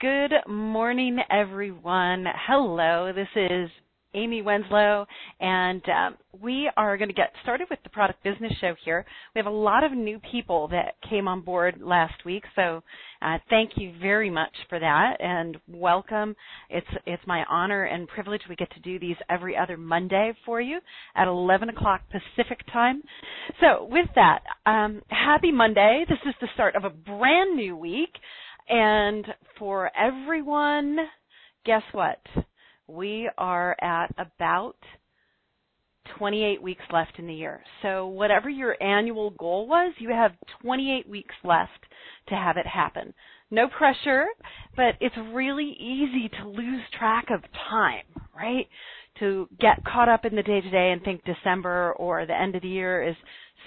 Good morning, everyone. Hello, this is Amy Wenzel, and um, we are going to get started with the Product Business Show here. We have a lot of new people that came on board last week, so uh, thank you very much for that, and welcome. It's it's my honor and privilege. We get to do these every other Monday for you at 11 o'clock Pacific time. So with that, um, happy Monday. This is the start of a brand new week. And for everyone, guess what? We are at about 28 weeks left in the year. So whatever your annual goal was, you have 28 weeks left to have it happen. No pressure, but it's really easy to lose track of time, right? To get caught up in the day to day and think December or the end of the year is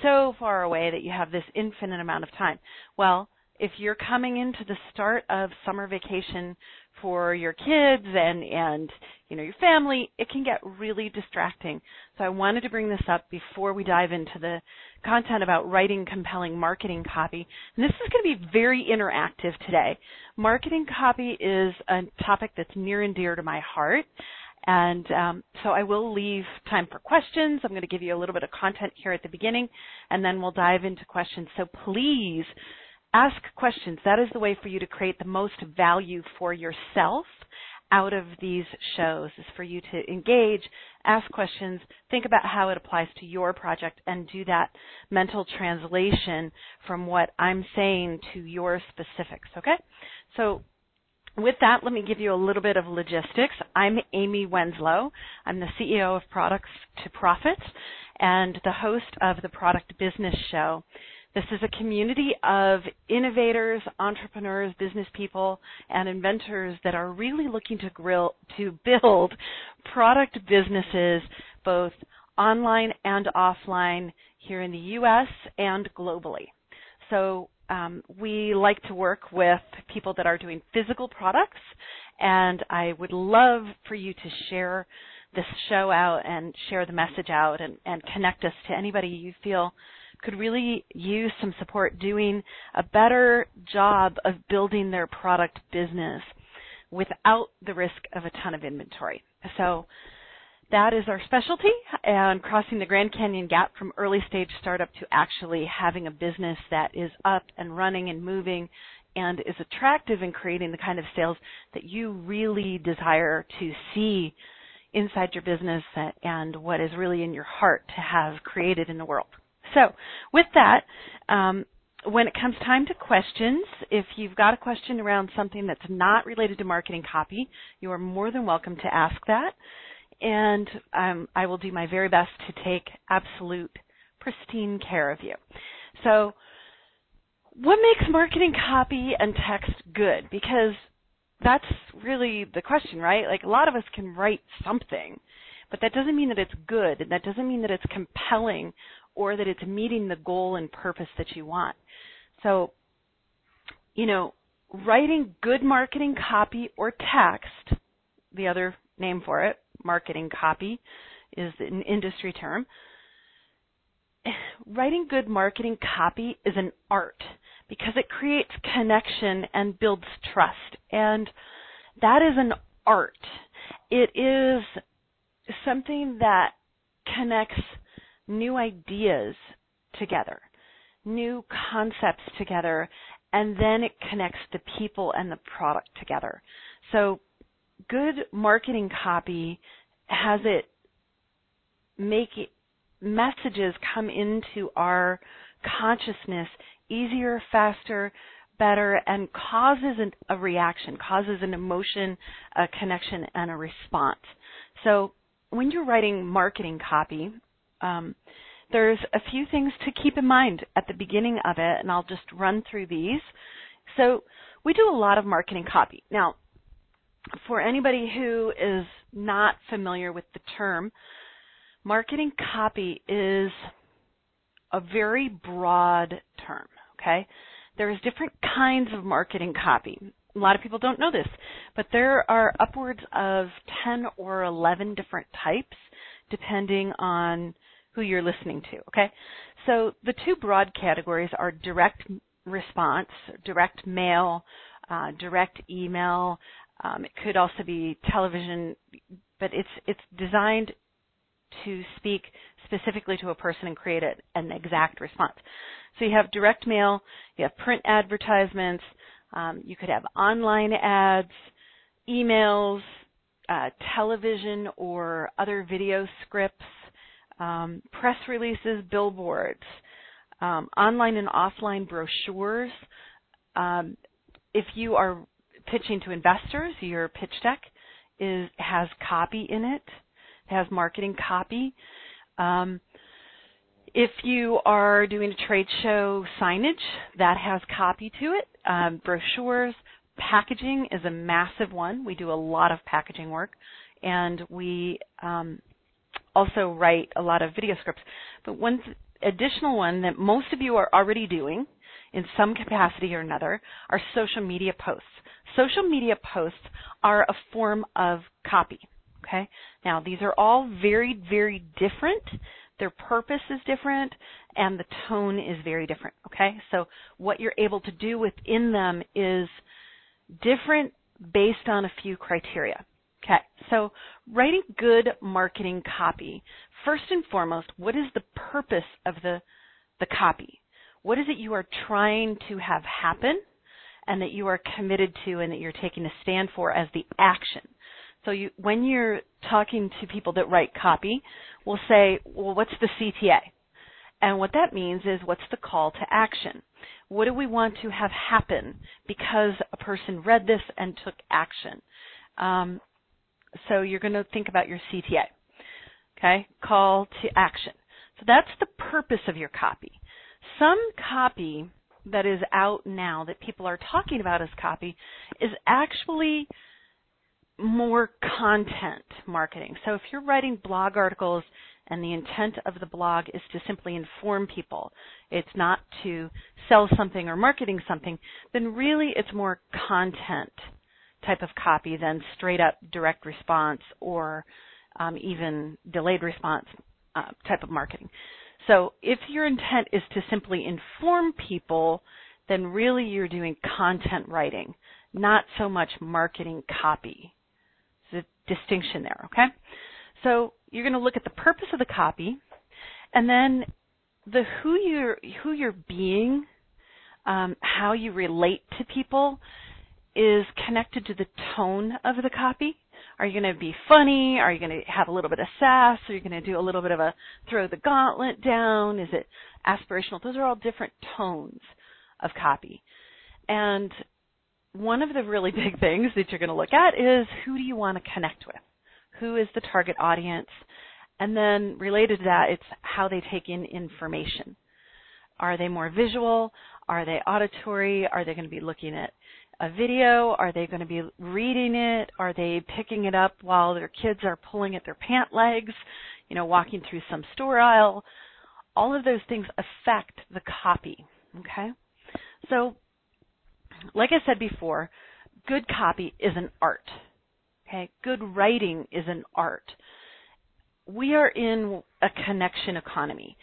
so far away that you have this infinite amount of time. Well, if you're coming into the start of summer vacation for your kids and and you know your family it can get really distracting so i wanted to bring this up before we dive into the content about writing compelling marketing copy and this is going to be very interactive today marketing copy is a topic that's near and dear to my heart and um, so I will leave time for questions. I'm going to give you a little bit of content here at the beginning, and then we'll dive into questions. So please ask questions. That is the way for you to create the most value for yourself out of these shows is for you to engage, ask questions, think about how it applies to your project and do that mental translation from what I'm saying to your specifics, okay? So with that, let me give you a little bit of logistics. I'm Amy Wenzel. I'm the CEO of Products to Profit and the host of the Product Business Show. This is a community of innovators, entrepreneurs, business people, and inventors that are really looking to grill, to build product businesses both online and offline here in the US and globally. So um, we like to work with people that are doing physical products, and I would love for you to share this show out and share the message out and, and connect us to anybody you feel could really use some support doing a better job of building their product business without the risk of a ton of inventory. So that is our specialty and crossing the Grand Canyon gap from early stage startup to actually having a business that is up and running and moving and is attractive in creating the kind of sales that you really desire to see inside your business and what is really in your heart to have created in the world. So, with that, um, when it comes time to questions, if you've got a question around something that's not related to marketing copy, you are more than welcome to ask that. And um, I will do my very best to take absolute pristine care of you. So, what makes marketing copy and text good? Because that's really the question, right? Like a lot of us can write something, but that doesn't mean that it's good, and that doesn't mean that it's compelling or that it's meeting the goal and purpose that you want. So, you know, writing good marketing copy or text, the other name for it, marketing copy, is an industry term. Writing good marketing copy is an art because it creates connection and builds trust. And that is an art. It is something that connects new ideas together, new concepts together, and then it connects the people and the product together. So good marketing copy has it make it, messages come into our consciousness easier, faster, better, and causes an, a reaction, causes an emotion, a connection, and a response. So when you're writing marketing copy, um, there's a few things to keep in mind at the beginning of it, and I'll just run through these. So we do a lot of marketing copy. Now, for anybody who is not familiar with the term, marketing copy is a very broad term, okay? There's different kinds of marketing copy. A lot of people don't know this, but there are upwards of 10 or 11 different types depending on who you're listening to. Okay, so the two broad categories are direct response, direct mail, uh, direct email. Um, it could also be television, but it's it's designed to speak specifically to a person and create a, an exact response. So you have direct mail, you have print advertisements, um, you could have online ads, emails, uh, television or other video scripts, um, press releases, billboards, um, online and offline brochures. Um, if you are pitching to investors, your pitch deck is has copy in it, it has marketing copy. Um, if you are doing a trade show signage, that has copy to it. Um, brochures, packaging is a massive one. We do a lot of packaging work, and we um, also write a lot of video scripts. But one th- additional one that most of you are already doing in some capacity or another are social media posts. Social media posts are a form of copy. Okay? Now, these are all very, very different. Their purpose is different and the tone is very different. Okay? So, what you're able to do within them is different based on a few criteria. Okay, so writing good marketing copy. First and foremost, what is the purpose of the, the copy? What is it you are trying to have happen and that you are committed to and that you're taking a stand for as the action? So you, when you're talking to people that write copy, we'll say, well, what's the CTA? And what that means is what's the call to action? What do we want to have happen because a person read this and took action? Um, so you're going to think about your CTA. Okay, call to action. So that's the purpose of your copy. Some copy that is out now that people are talking about as copy is actually more content marketing. So if you're writing blog articles and the intent of the blog is to simply inform people, it's not to sell something or marketing something, then really it's more content type of copy than straight up direct response or um, even delayed response uh, type of marketing. So if your intent is to simply inform people, then really you're doing content writing, not so much marketing copy. There's a distinction there, okay? So you're going to look at the purpose of the copy, and then the who you're who you're being, um, how you relate to people, is connected to the tone of the copy. Are you going to be funny? Are you going to have a little bit of sass? Are you going to do a little bit of a throw the gauntlet down? Is it aspirational? Those are all different tones of copy. And one of the really big things that you're going to look at is who do you want to connect with? Who is the target audience? And then related to that, it's how they take in information. Are they more visual? Are they auditory? Are they going to be looking at a video? Are they going to be reading it? Are they picking it up while their kids are pulling at their pant legs, you know, walking through some store aisle? All of those things affect the copy, okay? So, like I said before, good copy is an art. Okay? Good writing is an art. We are in a connection economy.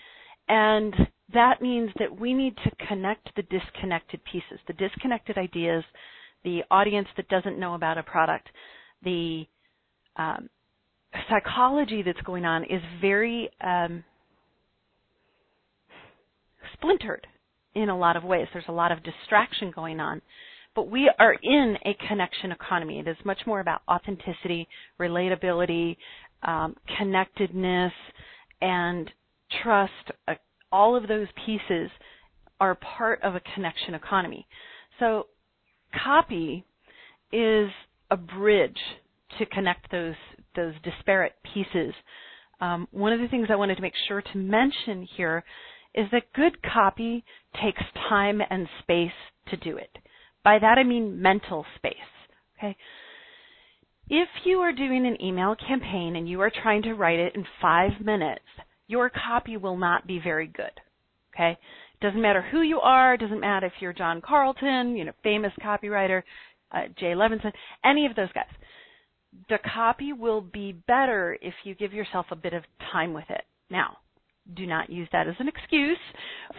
And that means that we need to connect the disconnected pieces, the disconnected ideas, the audience that doesn't know about a product, the um, psychology that's going on is very um, splintered in a lot of ways. There's a lot of distraction going on. But we are in a connection economy. It is much more about authenticity, relatability, um, connectedness, and trust, uh, all of those pieces are part of a connection economy. So copy is a bridge to connect those those disparate pieces. Um, one of the things I wanted to make sure to mention here is that good copy takes time and space to do it. By that I mean mental space. Okay. If you are doing an email campaign and you are trying to write it in five minutes, your copy will not be very good. Okay? Doesn't matter who you are, doesn't matter if you're John Carlton, you know, famous copywriter, uh, Jay Levinson, any of those guys. The copy will be better if you give yourself a bit of time with it. Now, do not use that as an excuse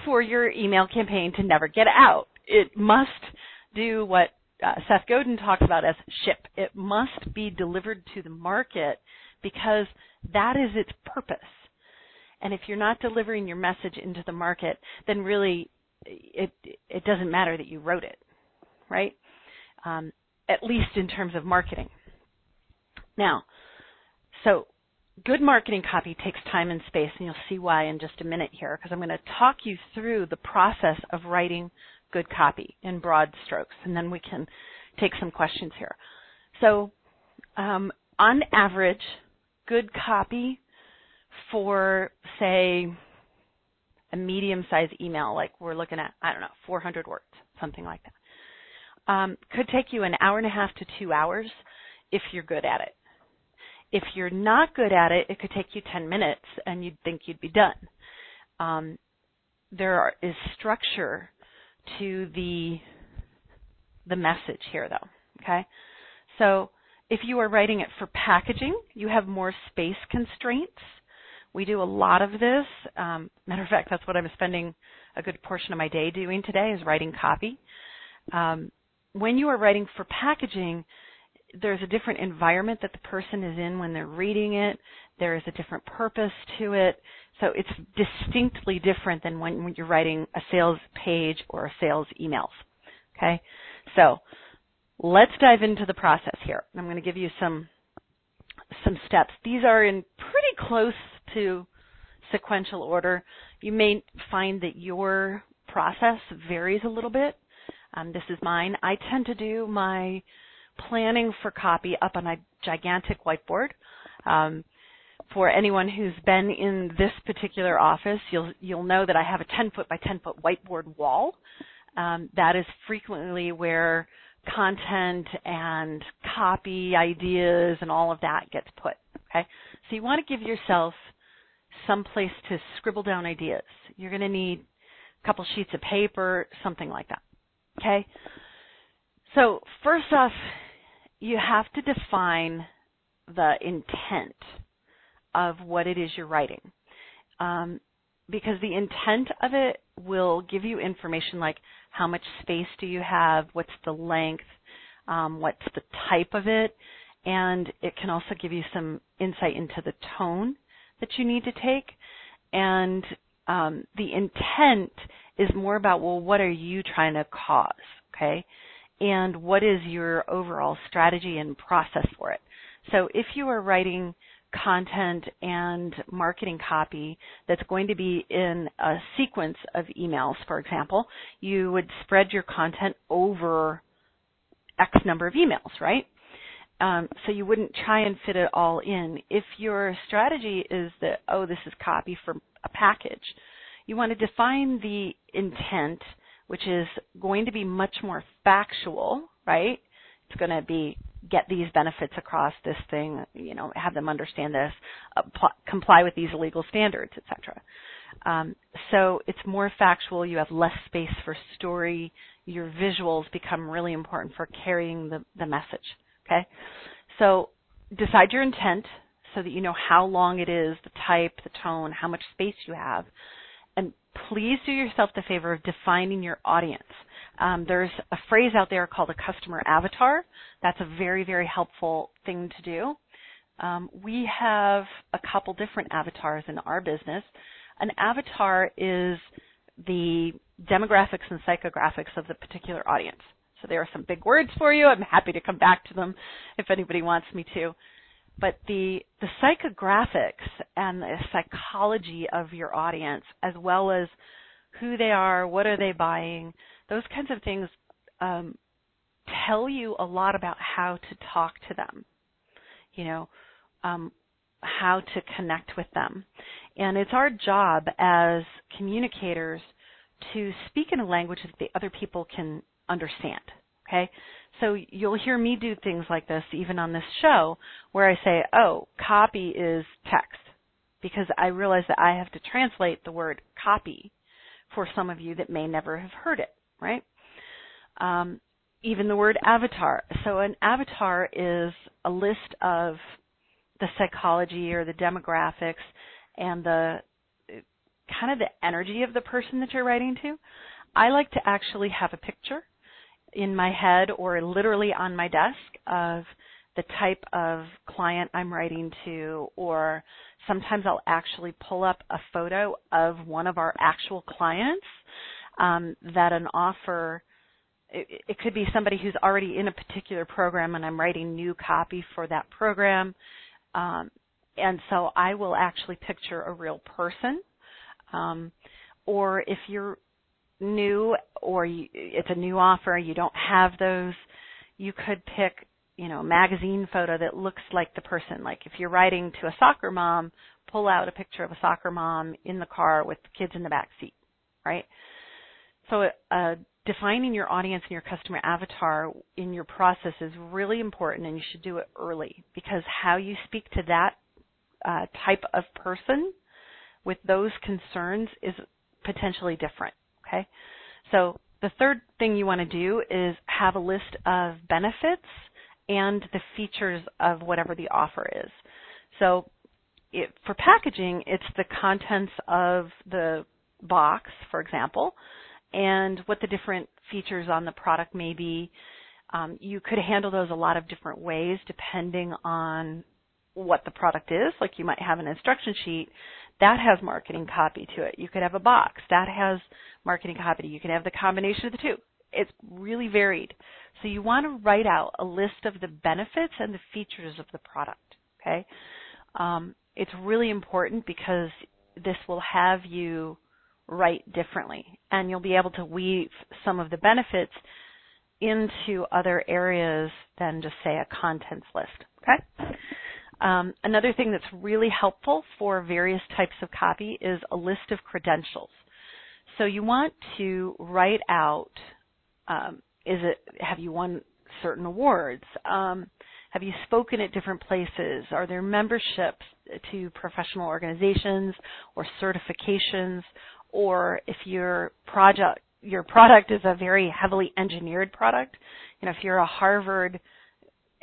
for your email campaign to never get out. It must do what uh, Seth Godin talks about as ship. It must be delivered to the market because that is its purpose. And if you're not delivering your message into the market, then really it it doesn't matter that you wrote it, right? Um, at least in terms of marketing. Now, so good marketing copy takes time and space, and you'll see why in just a minute here, because I'm going to talk you through the process of writing good copy in broad strokes, and then we can take some questions here. So, um, on average, good copy for, say, a medium-sized email, like we're looking at, I don't know, 400 words, something like that, um, could take you an hour and a half to two hours if you're good at it. If you're not good at it, it could take you 10 minutes and you'd think you'd be done. Um, there are, is structure to the the message here though. Okay? So if you are writing it for packaging, you have more space constraints. We do a lot of this. Um, matter of fact, that's what I'm spending a good portion of my day doing today is writing copy. Um, when you are writing for packaging, there's a different environment that the person is in when they're reading it. There is a different purpose to it. So it's distinctly different than when you're writing a sales page or a sales emails. Okay? So let's dive into the process here. I'm going to give you some some steps. These are in pretty close to sequential order. You may find that your process varies a little bit. Um, this is mine. I tend to do my planning for copy up on a gigantic whiteboard. Um, for anyone who's been in this particular office, you'll you'll know that I have a 10 foot by 10 foot whiteboard wall. Um, that is frequently where content and copy ideas and all of that gets put. Okay, so you want to give yourself some place to scribble down ideas. You're going to need a couple sheets of paper, something like that. Okay. So first off, you have to define the intent of what it is you're writing. Um, because the intent of it will give you information like how much space do you have, what's the length, um, what's the type of it, and it can also give you some insight into the tone that you need to take. And um, the intent is more about, well, what are you trying to cause, okay? And what is your overall strategy and process for it? So if you are writing content and marketing copy that's going to be in a sequence of emails, for example, you would spread your content over X number of emails, right? Um, so you wouldn't try and fit it all in. If your strategy is that, oh, this is copy for a package, you want to define the intent, which is going to be much more factual, right? It's going to be get these benefits across this thing, you know, have them understand this, comply with these legal standards, etc. Um, so it's more factual. You have less space for story. Your visuals become really important for carrying the, the message. Okay, so decide your intent so that you know how long it is, the type, the tone, how much space you have, and please do yourself the favor of defining your audience. Um, there's a phrase out there called a customer avatar. That's a very, very helpful thing to do. Um, we have a couple different avatars in our business. An avatar is the demographics and psychographics of the particular audience. So there are some big words for you. I'm happy to come back to them if anybody wants me to. But the the psychographics and the psychology of your audience, as well as who they are, what are they buying, those kinds of things um, tell you a lot about how to talk to them. You know, um, how to connect with them. And it's our job as communicators to speak in a language that the other people can understand. Okay? So you'll hear me do things like this even on this show where I say, oh, copy is text. Because I realize that I have to translate the word copy for some of you that may never have heard it, right? Um, even the word avatar. So an avatar is a list of the psychology or the demographics and the kind of the energy of the person that you're writing to. I like to actually have a picture in my head or literally on my desk of the type of client I'm writing to, or sometimes I'll actually pull up a photo of one of our actual clients um, that an offer. It, it could be somebody who's already in a particular program, and I'm writing new copy for that program. Um, and so I will actually picture a real person. Um, or if you're new or you, it's a new offer, you don't have those, you could pick, you know, a magazine photo that looks like the person. Like if you're writing to a soccer mom, pull out a picture of a soccer mom in the car with the kids in the back seat, right? So uh, defining your audience and your customer avatar in your process is really important, and you should do it early because how you speak to that uh, type of person with those concerns is potentially different. Okay, so the third thing you want to do is have a list of benefits and the features of whatever the offer is. So it, for packaging, it's the contents of the box, for example, and what the different features on the product may be. Um, you could handle those a lot of different ways depending on what the product is. Like you might have an instruction sheet that has marketing copy to it. You could have a box that has marketing copy. You can have the combination of the two. It's really varied. So you want to write out a list of the benefits and the features of the product. Okay, um, it's really important because this will have you write differently, and you'll be able to weave some of the benefits into other areas than just say a contents list. Okay. Um, another thing that's really helpful for various types of copy is a list of credentials. So you want to write out, um, is it, have you won certain awards? Um, have you spoken at different places? Are there memberships to professional organizations or certifications? Or if your project, your product is a very heavily engineered product, you know, if you're a Harvard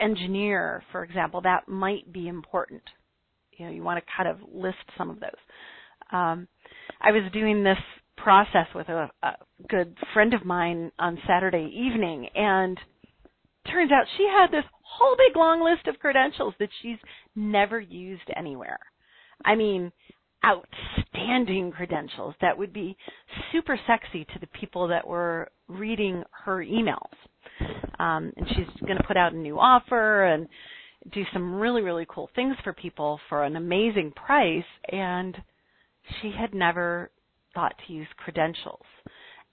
engineer, for example, that might be important. You know, you want to kind of list some of those. Um, I was doing this process with a, a good friend of mine on Saturday evening, and turns out she had this whole big long list of credentials that she's never used anywhere. I mean, outstanding credentials that would be super sexy to the people that were reading her emails. Um, and she's going to put out a new offer and do some really, really cool things for people for an amazing price. And she had never thought to use credentials.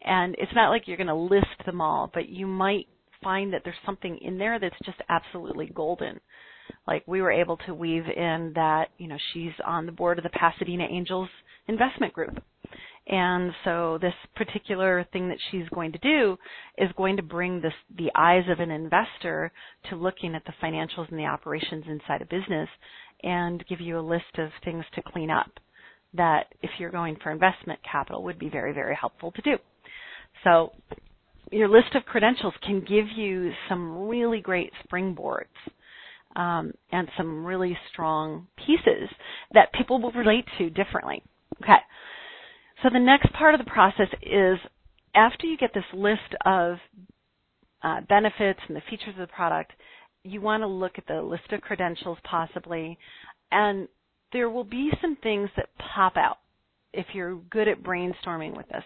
And it's not like you're going to list them all, but you might find that there's something in there that's just absolutely golden. Like we were able to weave in that, you know, she's on the board of the Pasadena Angels investment group. And so this particular thing that she's going to do is going to bring this, the eyes of an investor to looking at the financials and the operations inside a business and give you a list of things to clean up that if you're going for investment capital would be very, very helpful to do. So your list of credentials can give you some really great springboards um, and some really strong pieces that people will relate to differently. Okay. So the next part of the process is after you get this list of uh, benefits and the features of the product, you want to look at the list of credentials possibly, and there will be some things that pop out if you're good at brainstorming with this.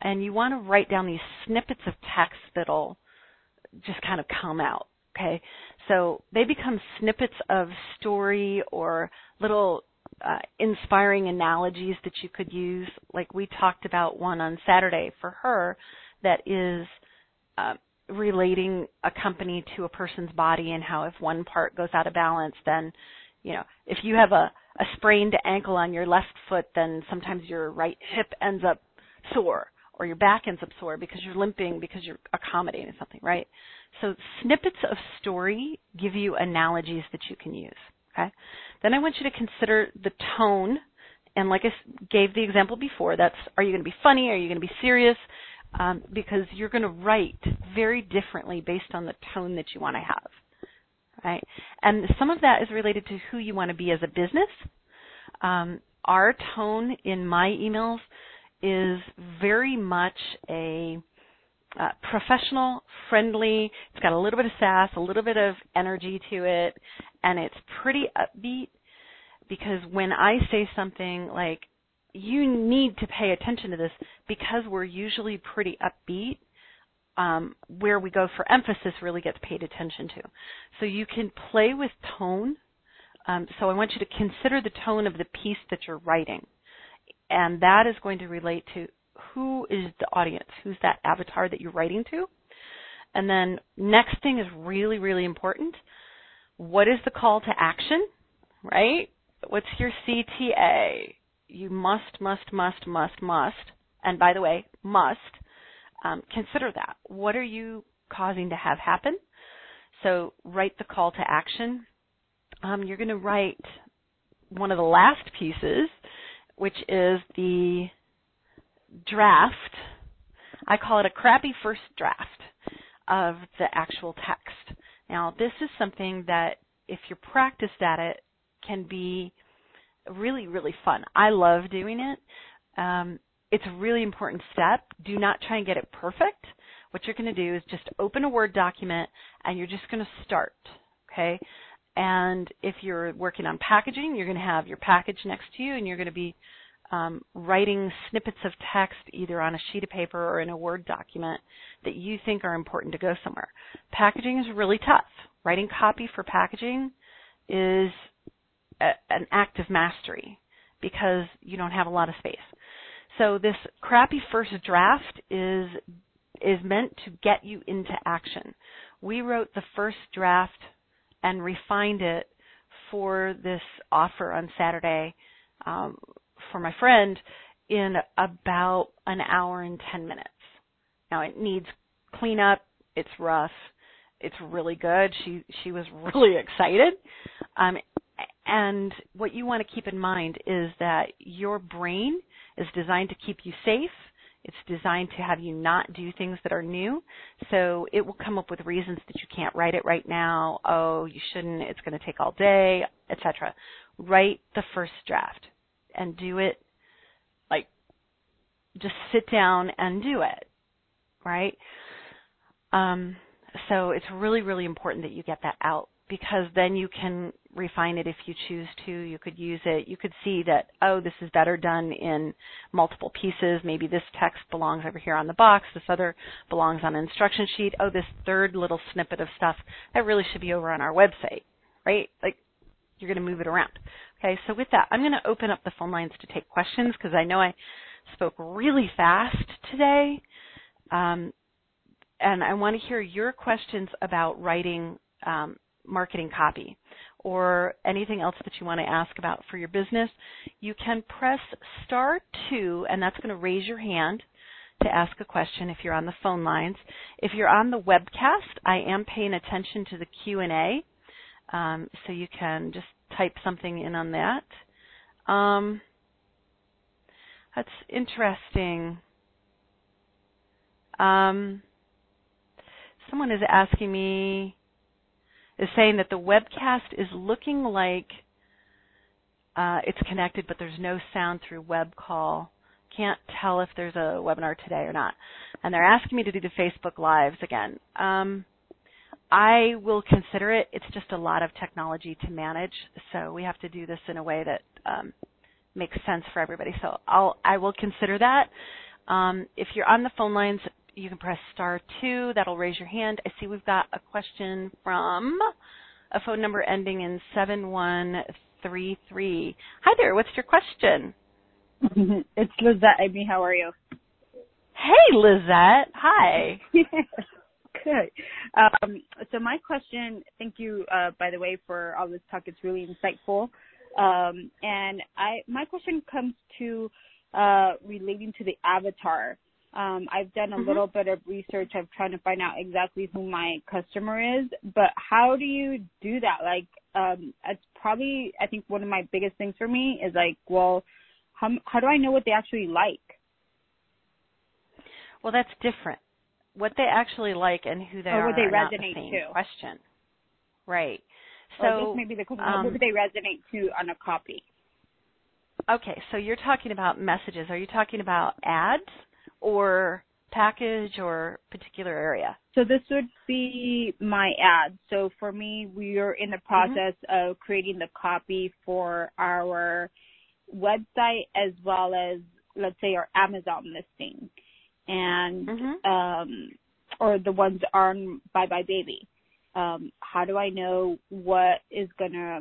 And you want to write down these snippets of text that'll just kind of come out. Okay, so they become snippets of story or little uh, inspiring analogies that you could use. Like we talked about one on Saturday for her that is uh, relating a company to a person's body and how if one part goes out of balance, then you know if you have a, a sprained ankle on your left foot, then sometimes your right hip ends up sore or your back ends up sore because you're limping because you're accommodating something, right? So snippets of story give you analogies that you can use. Okay. Then I want you to consider the tone. And like I gave the example before, that's are you going to be funny? Are you going to be serious? Um, because you're going to write very differently based on the tone that you want to have. Right? And some of that is related to who you want to be as a business. Um, our tone in my emails is very much a uh, professional, friendly. It's got a little bit of sass, a little bit of energy to it, and it's pretty upbeat. Because when I say something like, "You need to pay attention to this," because we're usually pretty upbeat, um, where we go for emphasis really gets paid attention to. So you can play with tone. Um, so I want you to consider the tone of the piece that you're writing. And that is going to relate to who is the audience, who's that avatar that you're writing to. And then next thing is really, really important. What is the call to action, right? What's your CTA? You must, must, must, must, must, and by the way, must um, consider that. What are you causing to have happen? So write the call to action. Um, you're going to write one of the last pieces, which is the draft. I call it a crappy first draft of the actual text. Now, this is something that if you're practiced at it can be really, really fun. I love doing it. Um, it's a really important step. Do not try and get it perfect. What you're going to do is just open a Word document and you're just going to start. Okay? And if you're working on packaging, you're going to have your package next to you and you're going to be um, writing snippets of text either on a sheet of paper or in a Word document that you think are important to go somewhere. Packaging is really tough. Writing copy for packaging is a, an act of mastery because you don't have a lot of space. So this crappy first draft is is meant to get you into action. We wrote the first draft and refined it for this offer on Saturday um, for my friend in about an hour and 10 minutes. Now it needs cleanup. It's rough. It's really good. She she was really excited. Um, and what you want to keep in mind is that your brain is designed to keep you safe. It's designed to have you not do things that are new. So it will come up with reasons that you can't write it right now. Oh, you shouldn't. It's going to take all day, etc. Write the first draft and do it like just sit down and do it. Right? Um, so it's really, really important that you get that out because then you can refine it if you choose to. You could use it. You could see that, oh, this is better done in multiple pieces. Maybe this text belongs over here on the box. This other belongs on an instruction sheet. Oh, this third little snippet of stuff, that really should be over on our website, right? Like, you're going to move it around. Okay, so with that, I'm going to open up the phone lines to take questions because I know I spoke really fast today. Um, and I want to hear your questions about writing um, marketing copy or anything else that you want to ask about for your business, you can press star two, and that's going to raise your hand to ask a question if you're on the phone lines. If you're on the webcast, I am paying attention to the Q&A, um, so you can just type something in on that. Um, that's interesting. Um, someone is asking me is saying that the webcast is looking like uh, it's connected, but there's no sound through web call. Can't tell if there's a webinar today or not. And they're asking me to do the Facebook Lives again. Um, I will consider it. It's just a lot of technology to manage, so we have to do this in a way that um, makes sense for everybody. So I'll I will consider that. Um, if you're on the phone lines, you can press star two. That'll raise your hand. I see we've got a question from a phone number ending in 7133. Hi there. What's your question? it's Lizette. Amy, how are you? Hey, Lizette. Hi. Good. Um, so my question, thank you, uh, by the way, for all this talk. It's really insightful. Um, and I, my question comes to uh, relating to the avatar. Um, I've done a mm-hmm. little bit of research. I'm trying to find out exactly who my customer is, but how do you do that? Like, um, it's probably I think one of my biggest things for me is like, well, how how do I know what they actually like? Well, that's different. What they actually like and who they or are what they are resonate the to. question. Right. So or this may be the question. Um, what they resonate to on a copy? Okay, so you're talking about messages. Are you talking about ads? Or package or particular area? So this would be my ad. So for me, we are in the mm-hmm. process mm-hmm. of creating the copy for our website as well as let's say our Amazon listing and mm-hmm. um or the ones on buybuy BABY. Um, how do I know what is gonna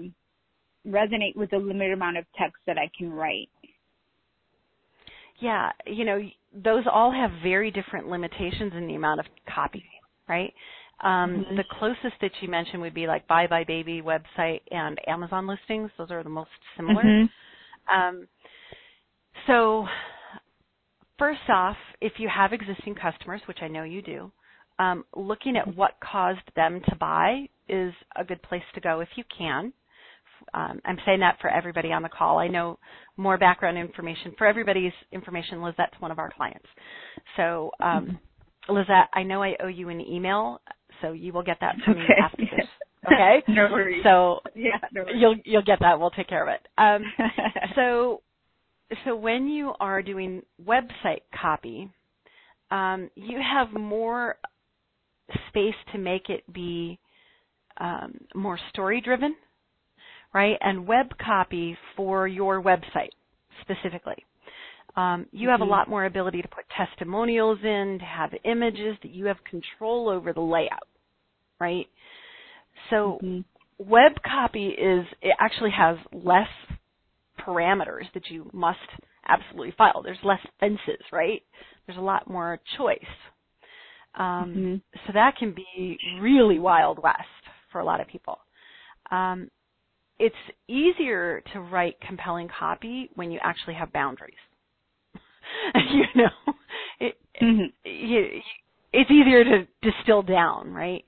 resonate with the limited amount of text that I can write? Yeah, you know, those all have very different limitations in the amount of copy, right? Um, mm-hmm. The closest that you mentioned would be like buybuy BABY website and Amazon listings. Those are the most similar. Mm-hmm. Um, so, first off, if you have existing customers, which I know you do, um, looking at what caused them to buy is a good place to go if you can um, I'm saying that for everybody on the call. I know more background information for everybody's information. Lizette's one of our clients. So, um, Lizette, I know I owe you an email, so you will get that from okay. me after this. Okay. no worries. So yeah, no worries. you'll you'll get that. We'll take care of it. Um, so so when you are doing website copy, um, you have more space to make it be um, more story driven right? And web copy for your website specifically. Um, you mm-hmm. have a mm-hmm. lot more ability to put testimonials in, to have images that you have control over the layout, right? So mm-hmm. web copy is it actually has less parameters that you must absolutely file. There's less fences, right? There's a lot more choice. Um, mm-hmm. So that can be really wild west for a lot of people. Um, it's easier to write compelling copy when you actually have boundaries. you know, it, mm-hmm. it, it's easier to distill down, right?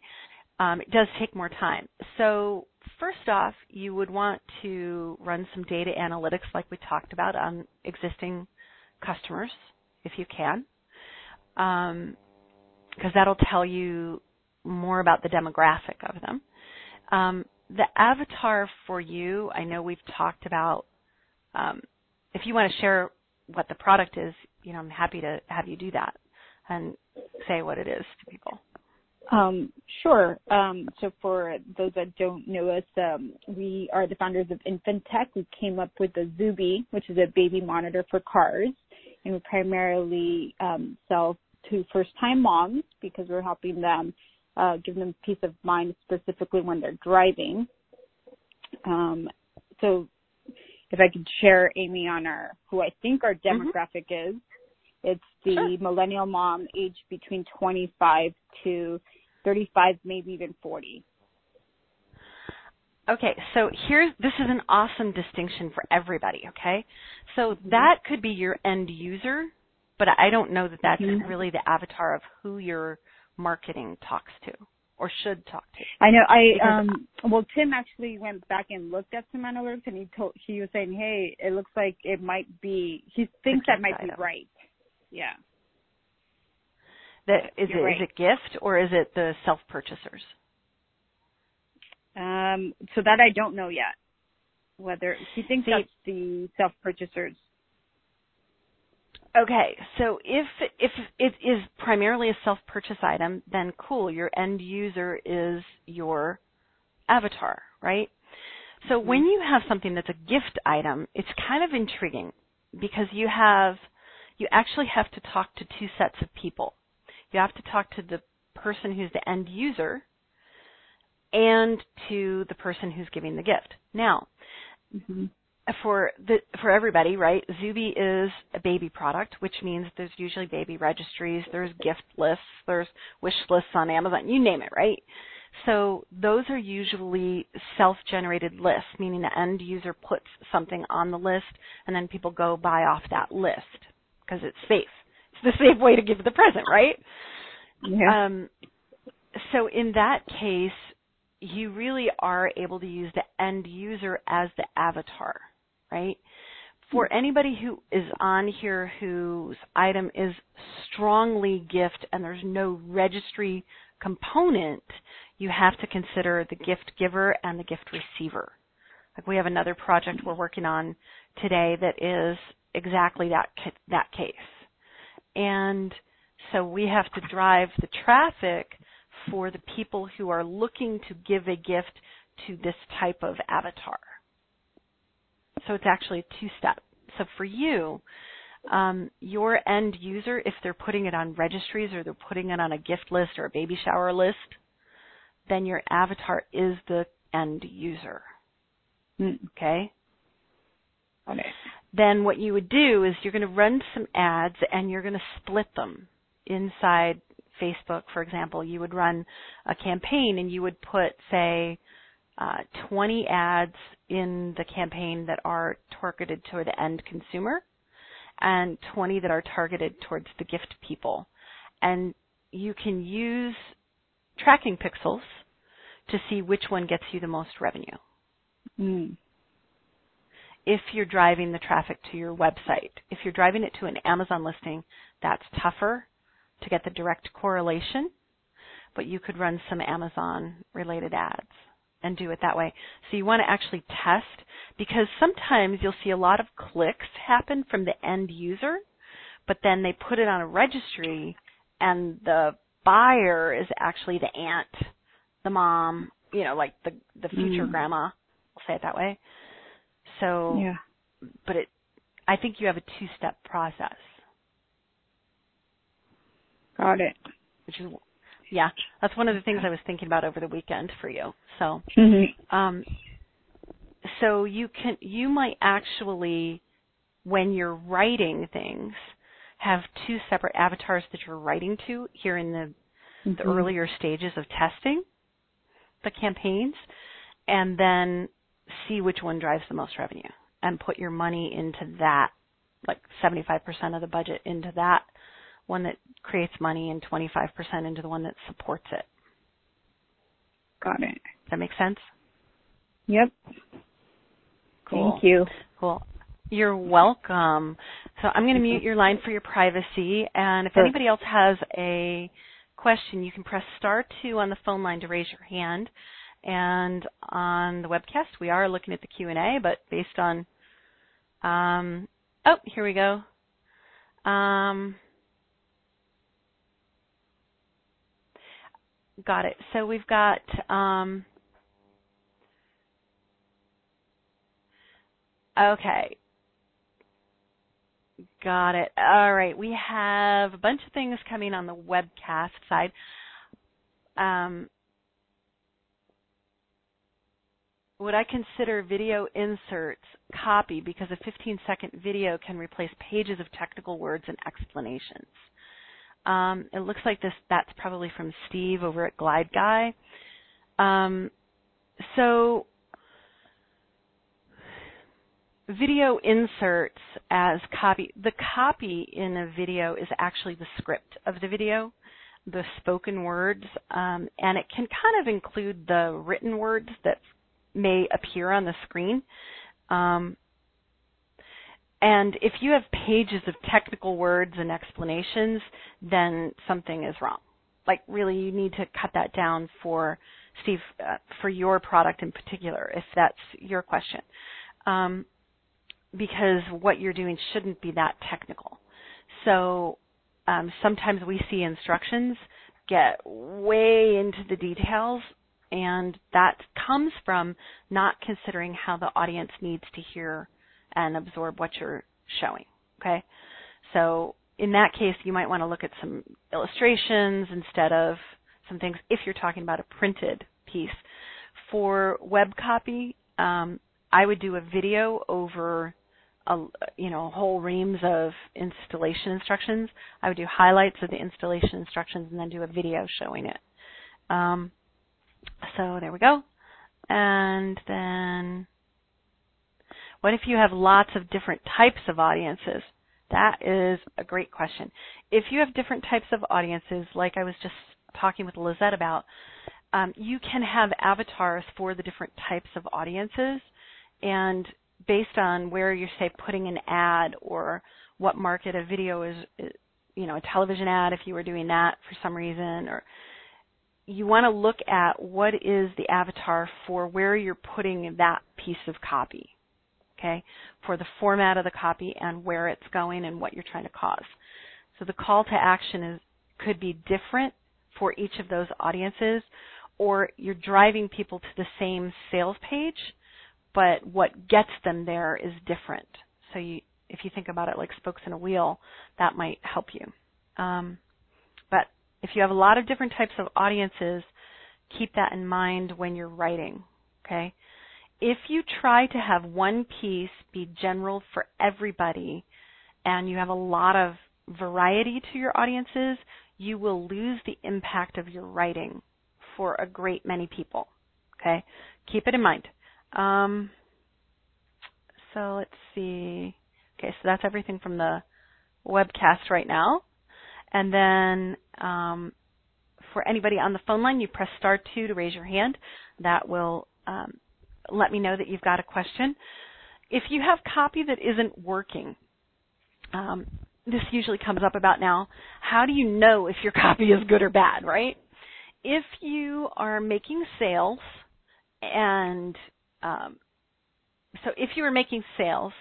Um, it does take more time. So first off, you would want to run some data analytics like we talked about on existing customers, if you can, because um, that'll tell you more about the demographic of them. Um, the avatar for you, I know we've talked about. Um, if you want to share what the product is, you know, I'm happy to have you do that and say what it is to people. Um, sure. Um, so for those that don't know us, um, we are the founders of Infant Tech. We came up with the Zuby, which is a baby monitor for cars, and we primarily um, sell to first-time moms because we're helping them uh, give them peace of mind specifically when they're driving. Um, so if I could share Amy on our who I think our mm-hmm. demographic mm-hmm. is, it's the sure. millennial mom aged between 25 to 35, maybe even 40. Okay, so here's this is an awesome distinction for everybody. Okay, so mm-hmm. that could be your end user, but I don't know that that's mm-hmm. really the avatar of who you're marketing talks to or should talk to. I know. I um well Tim actually went back and looked at some analytics and he told he was saying, Hey, it looks like it might be he thinks that might item. be right. Yeah. That is You're it right. is it gift or is it the self purchasers? Um so that I don't know yet. Whether he thinks See, that's the self purchasers Okay, so if if it is primarily a self-purchase item, then cool. Your end user is your avatar, right? So mm-hmm. when you have something that's a gift item, it's kind of intriguing because you have you actually have to talk to two sets of people. You have to talk to the person who's the end user and to the person who's giving the gift. Now, mm-hmm for the for everybody, right? Zuby is a baby product, which means there's usually baby registries, there's gift lists, there's wish lists on Amazon, you name it, right? So those are usually self-generated lists, meaning the end user puts something on the list and then people go buy off that list because it's safe. It's the safe way to give the present, right? Yeah. Um, so in that case, you really are able to use the end user as the avatar right? For mm-hmm. anybody who is on here whose item is strongly gift and there's no registry component, you have to consider the gift giver and the gift receiver. Like we have another project we're working on today that is exactly that that case. And So we have to drive the traffic for the people who are looking to give a gift to this type of avatar. So it's actually a two step. So for you, um, your end user, if they're putting it on registries or they're putting it on a gift list or a baby shower list, then your avatar is the end user. Mm. Okay? Okay. Then what you would do is you're going to run some ads and you're going to split them inside Facebook, for example. You would run a campaign and you would put, say, uh, 20 ads in the campaign that are targeted toward the end consumer and 20 that are targeted towards the gift people. And you can use tracking pixels to see which one gets you the most revenue. Mm. If you're driving the traffic to your website, if you're driving it to an Amazon listing, that's tougher to get the direct correlation, but you could run some Amazon related ads and do it that way. So you want to actually test because sometimes you'll see a lot of clicks happen from the end user, but then they put it on a registry and the buyer is actually the aunt, the mom, you know, like the the future Mm. grandma. I'll say it that way. So, Yeah. but it, I think you have a two-step process, Got it. which is, yeah, that's one of the things I was thinking about over the weekend for you. So, Mm-hmm. Um, so you can you might actually when you're writing things have two separate avatars that you're writing to here in the, the Mm-hmm. earlier stages of testing the campaigns and then see which one drives the most revenue and put your money into that like 75% of the budget into that one that creates money and 25% into the one that supports it. Got it. Does that make sense? Yep. Cool. Thank you. Cool. You're welcome. So I'm going to mute your line for your privacy. And if Sure. anybody else has a question, you can press star two on the phone line to raise your hand. And on the webcast, we are looking at the Q&A, but based on, um, oh, here we go. Um, got it. So we've got, um, okay. Got it. All right. We have a bunch of things coming on the webcast side. Um, would I consider video inserts copy because a 15 second video can replace pages of technical words and explanations? Um, it looks like this. That's probably from Steve over at Glide Guy. Um, so video inserts as copy. The copy in a video is actually the script of the video, the spoken words, um, and it can kind of include the written words that may appear on the screen. Um, and if you have pages of technical words and explanations, then something is wrong. Like really, you need to cut that down for Steve, uh, for your product in particular, if that's your question. Um, because what you're doing shouldn't be that technical. So um, sometimes we see instructions get way into the details, and that comes from not considering how the audience needs to hear and absorb what you're showing. Okay, so in that case, you might want to look at some illustrations instead of some things if you're talking about a printed piece. For web copy, um, I would do a video over a, you know whole reams of installation instructions. I would do highlights of the installation instructions and then do a video showing it. Um, so there we go. And then what if you have lots of different types of audiences? That is a great question. If you have different types of audiences, like I was just talking with Lizette about, um, you can have avatars for the different types of audiences, and based on where you're say putting an ad or what market a video is, you know, a television ad if you were doing that for some reason, or you want to look at what is the avatar for where you're putting that piece of copy okay, for the format of the copy and where it's going and what you're trying to cause. So the call to action is could be different for each of those audiences, or you're driving people to the same sales page, but what gets them there is different. So you, if you think about it like spokes in a wheel, that might help you. Um, but if you have a lot of different types of audiences, keep that in mind when you're writing. Okay. If you try to have one piece be general for everybody, and you have a lot of variety to your audiences, you will lose the impact of your writing for a great many people. Okay, keep it in mind. Um, so let's see. Okay, so that's everything from the webcast right now. And then um, for anybody on the phone line, you press star two to raise your hand. That will um, let me know that you've got a question. If you have copy that isn't working, um, this usually comes up about now. How do you know if your copy is good or bad, right? If you are making sales and um, so if you are making sales,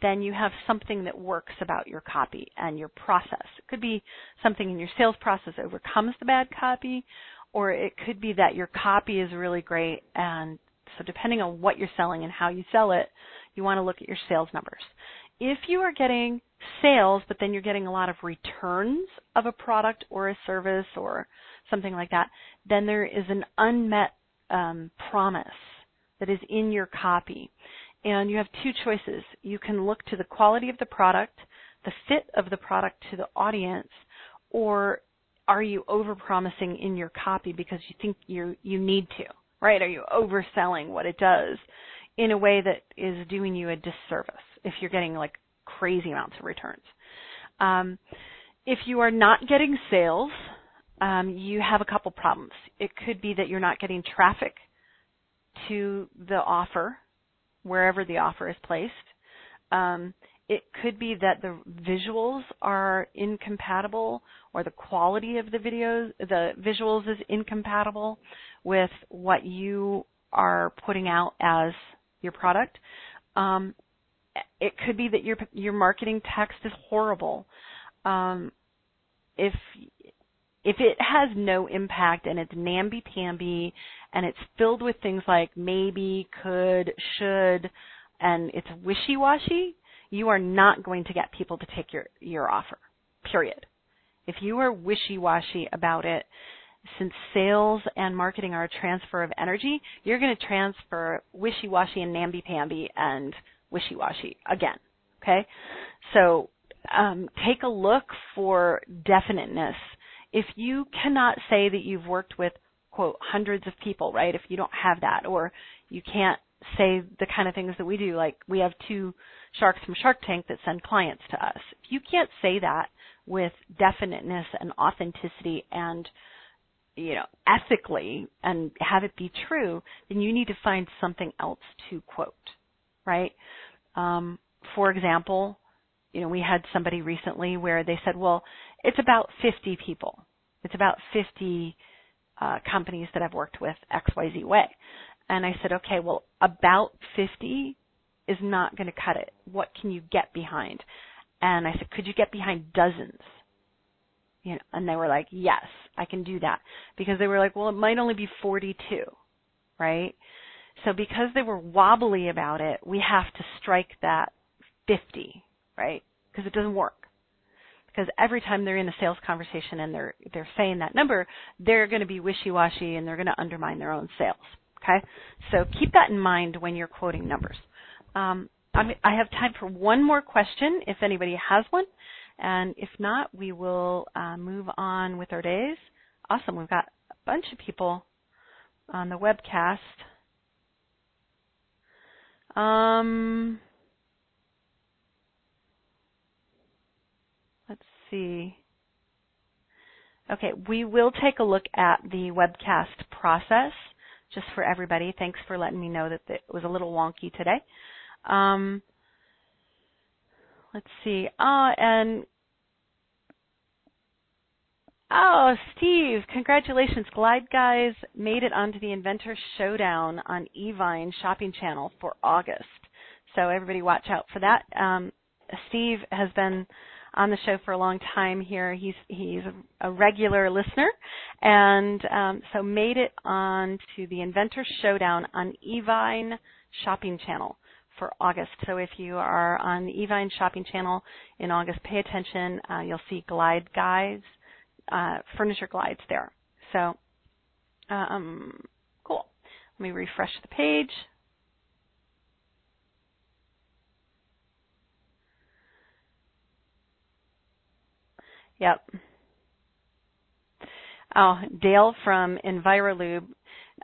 then you have something that works about your copy and your process. It could be something in your sales process overcomes the bad copy, or it could be that your copy is really great and so depending on what you're selling and how you sell it, you want to look at your sales numbers. If you are getting sales, but then you're getting a lot of returns of a product or a service or something like that, then there is an unmet um, promise that is in your copy. And you have two choices. You can look to the quality of the product, the fit of the product to the audience, or are you overpromising in your copy because you think you you need to, right? Are you overselling what it does in a way that is doing you a disservice if you're getting like crazy amounts of returns? Um, if you are not getting sales, um, you have a couple problems. It could be that you're not getting traffic to the offer, wherever the offer is placed. Um, it could be that the visuals are incompatible or the quality of the videos, the visuals is incompatible with what you are putting out as your product. Um, it could be that your your marketing text is horrible. Um, if if it has no impact and it's namby pamby and it's filled with things like maybe, could, should, and it's wishy washy, you are not going to get people to take your, your offer. Period. If you are wishy washy about it, since sales and marketing are a transfer of energy, you're going to transfer wishy washy and namby pamby and wishy washy again. Okay? So um, take a look for definiteness if you cannot say that you've worked with quote hundreds of people, right? If you don't have that, or you can't say the kind of things that we do, like we have two sharks from Shark Tank that send clients to us. If you can't say that with definiteness and authenticity and you know ethically and have it be true, then you need to find something else to quote, right? Um, for example, you know, we had somebody recently where they said, well, it's about 50 people. It's about 50 uh, companies that I've worked with XYZ way. And I said, okay, well, about 50 is not going to cut it. What can you get behind? And I said, could you get behind dozens? You know, and they were like, yes, I can do that. Because they were like, well, it might only be 42, right? So because they were wobbly about it, we have to strike that 50, right? Because it doesn't work because every time they're in a sales conversation and they're they're saying that number, they're going to be wishy-washy and they're going to undermine their own sales. Okay, so keep that in mind when you're quoting numbers. Um, I have time for one more question if anybody has one, and if not, we will uh, move on with our days. Awesome, we've got a bunch of people on the webcast. Um, let's see. Okay, we will take a look at the webcast process just for everybody. Thanks for letting me know that it was a little wonky today. Um, let's see. Ah, and oh, Steve, congratulations! Glide Guys made it onto the Inventor Showdown on Evine Shopping Channel for August. So everybody, watch out for that. Um, Steve has been on the show for a long time here. He's he's a regular listener, and um, so made it on to the Inventor Showdown on Evine Shopping Channel for August. So if you are on the Evine Shopping Channel in August, pay attention. Uh, you'll see glide guides, uh, furniture glides there. So um, cool. Let me refresh the page. Yep. Oh, Dale from EnviroLube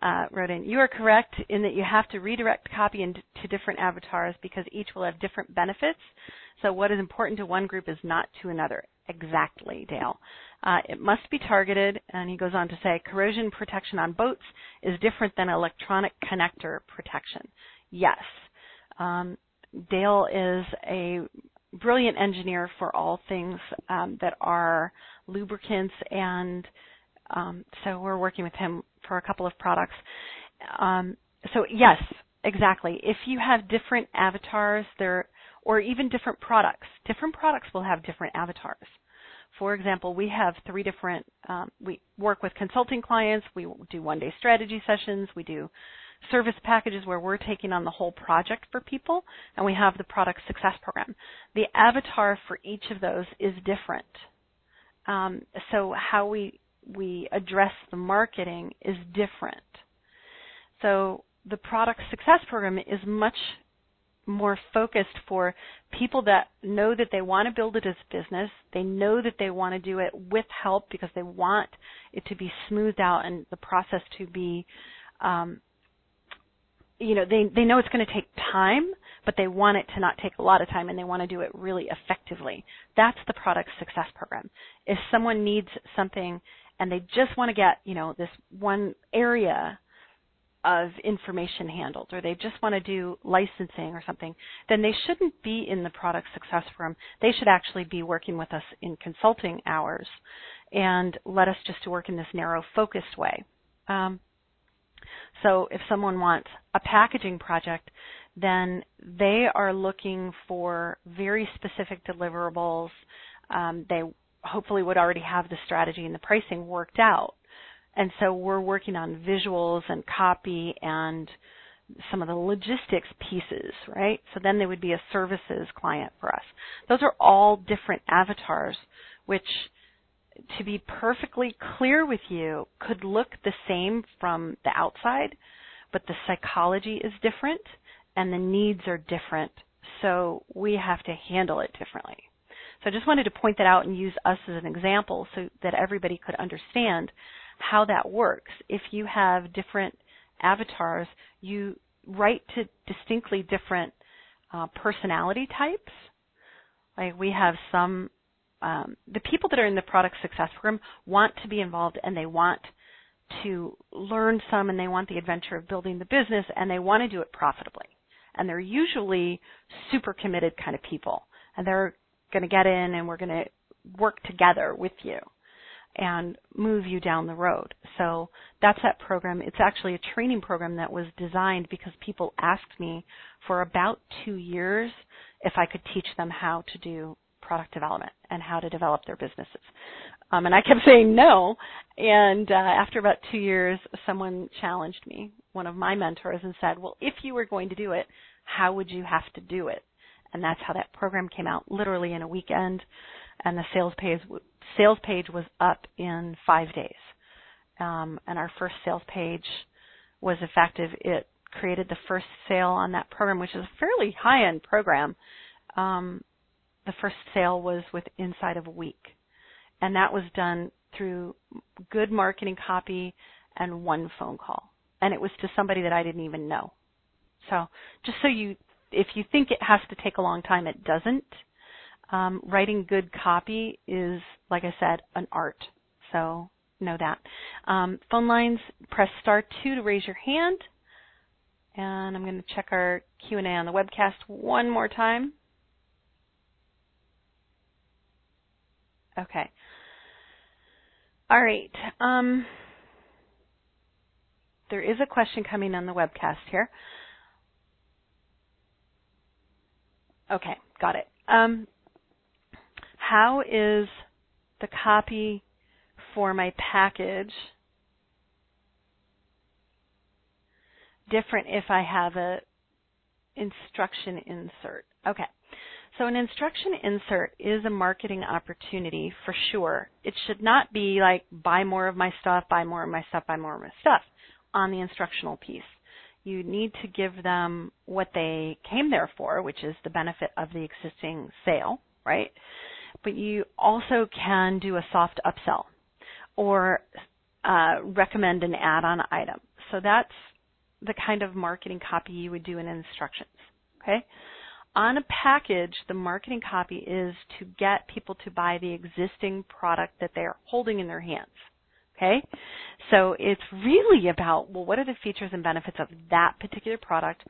uh, wrote in, you are correct in that you have to redirect copy into different avatars because each will have different benefits. So what is important to one group is not to another. Exactly, Dale. Uh, it must be targeted, and he goes on to say, corrosion protection on boats is different than electronic connector protection. Yes. Um, Dale is a brilliant engineer for all things um, that are lubricants, and um, so we're working with him for a couple of products. Um, so yes, exactly. If you have different avatars, there or even different products, different products will have different avatars. For example, we have three different. Um, we work with consulting clients. We do one-day strategy sessions. We do service packages where we're taking on the whole project for people, and we have the product success program. The avatar for each of those is different. Um, so how we we address the marketing is different. So the product success program is much more focused for people that know that they want to build it as a business. They know that they want to do it with help because they want it to be smoothed out and the process to be um, you know they they know it's going to take time but they want it to not take a lot of time and they want to do it really effectively that's the product success program if someone needs something and they just want to get you know this one area of information handled or they just want to do licensing or something then they shouldn't be in the product success program they should actually be working with us in consulting hours and let us just work in this narrow focused way um, so if someone wants a packaging project, then they are looking for very specific deliverables. Um, they hopefully would already have the strategy and the pricing worked out. And so we're working on visuals and copy and some of the logistics pieces, right? So then they would be a services client for us. Those are all different avatars, which to be perfectly clear with you, could look the same from the outside, but the psychology is different and the needs are different. So we have to handle it differently. So I just wanted to point that out and use us as an example so that everybody could understand how that works. If you have different avatars, you write to distinctly different uh, personality types. Like we have some um, the people that are in the product success program want to be involved and they want to learn some and they want the adventure of building the business and they want to do it profitably. And they're usually super committed kind of people. And they're going to get in and we're going to work together with you and move you down the road. So that's that program. It's actually a training program that was designed because people asked me for about two years if I could teach them how to do product development and how to develop their businesses. Um, and I kept saying no. And uh, after about two years, someone challenged me, one of my mentors, and said, "Well, if you were going to do it, how would you have to do it?" And that's how that program came out, literally in a weekend. And the sales page sales page was up in five days. Um, and our first sales page was effective. It created the first sale on that program, which is a fairly high-end program. Um, the first sale was with inside of a week. And that was done through good marketing copy and one phone call. And it was to somebody that I didn't even know. So just so you, if you think it has to take a long time, it doesn't. Um, writing good copy is, like I said, an art. So know that. Um, phone lines, press star two to raise your hand. And I'm going to check our Q&A on the webcast one more time. Okay. All right. Um, there is a question coming on the webcast here. Okay, got it. Um, how is the copy for my package different if I have a instruction insert? Okay. So an instruction insert is a marketing opportunity for sure. It should not be like buy more of my stuff, buy more of my stuff, buy more of my stuff on the instructional piece. You need to give them what they came there for, which is the benefit of the existing sale, right? But you also can do a soft upsell or uh, recommend an add-on item. So that's the kind of marketing copy you would do in instructions. Okay? On a package, the marketing copy is to get people to buy the existing product that they are holding in their hands. Okay? So it's really about, well, what are the features and benefits of that particular product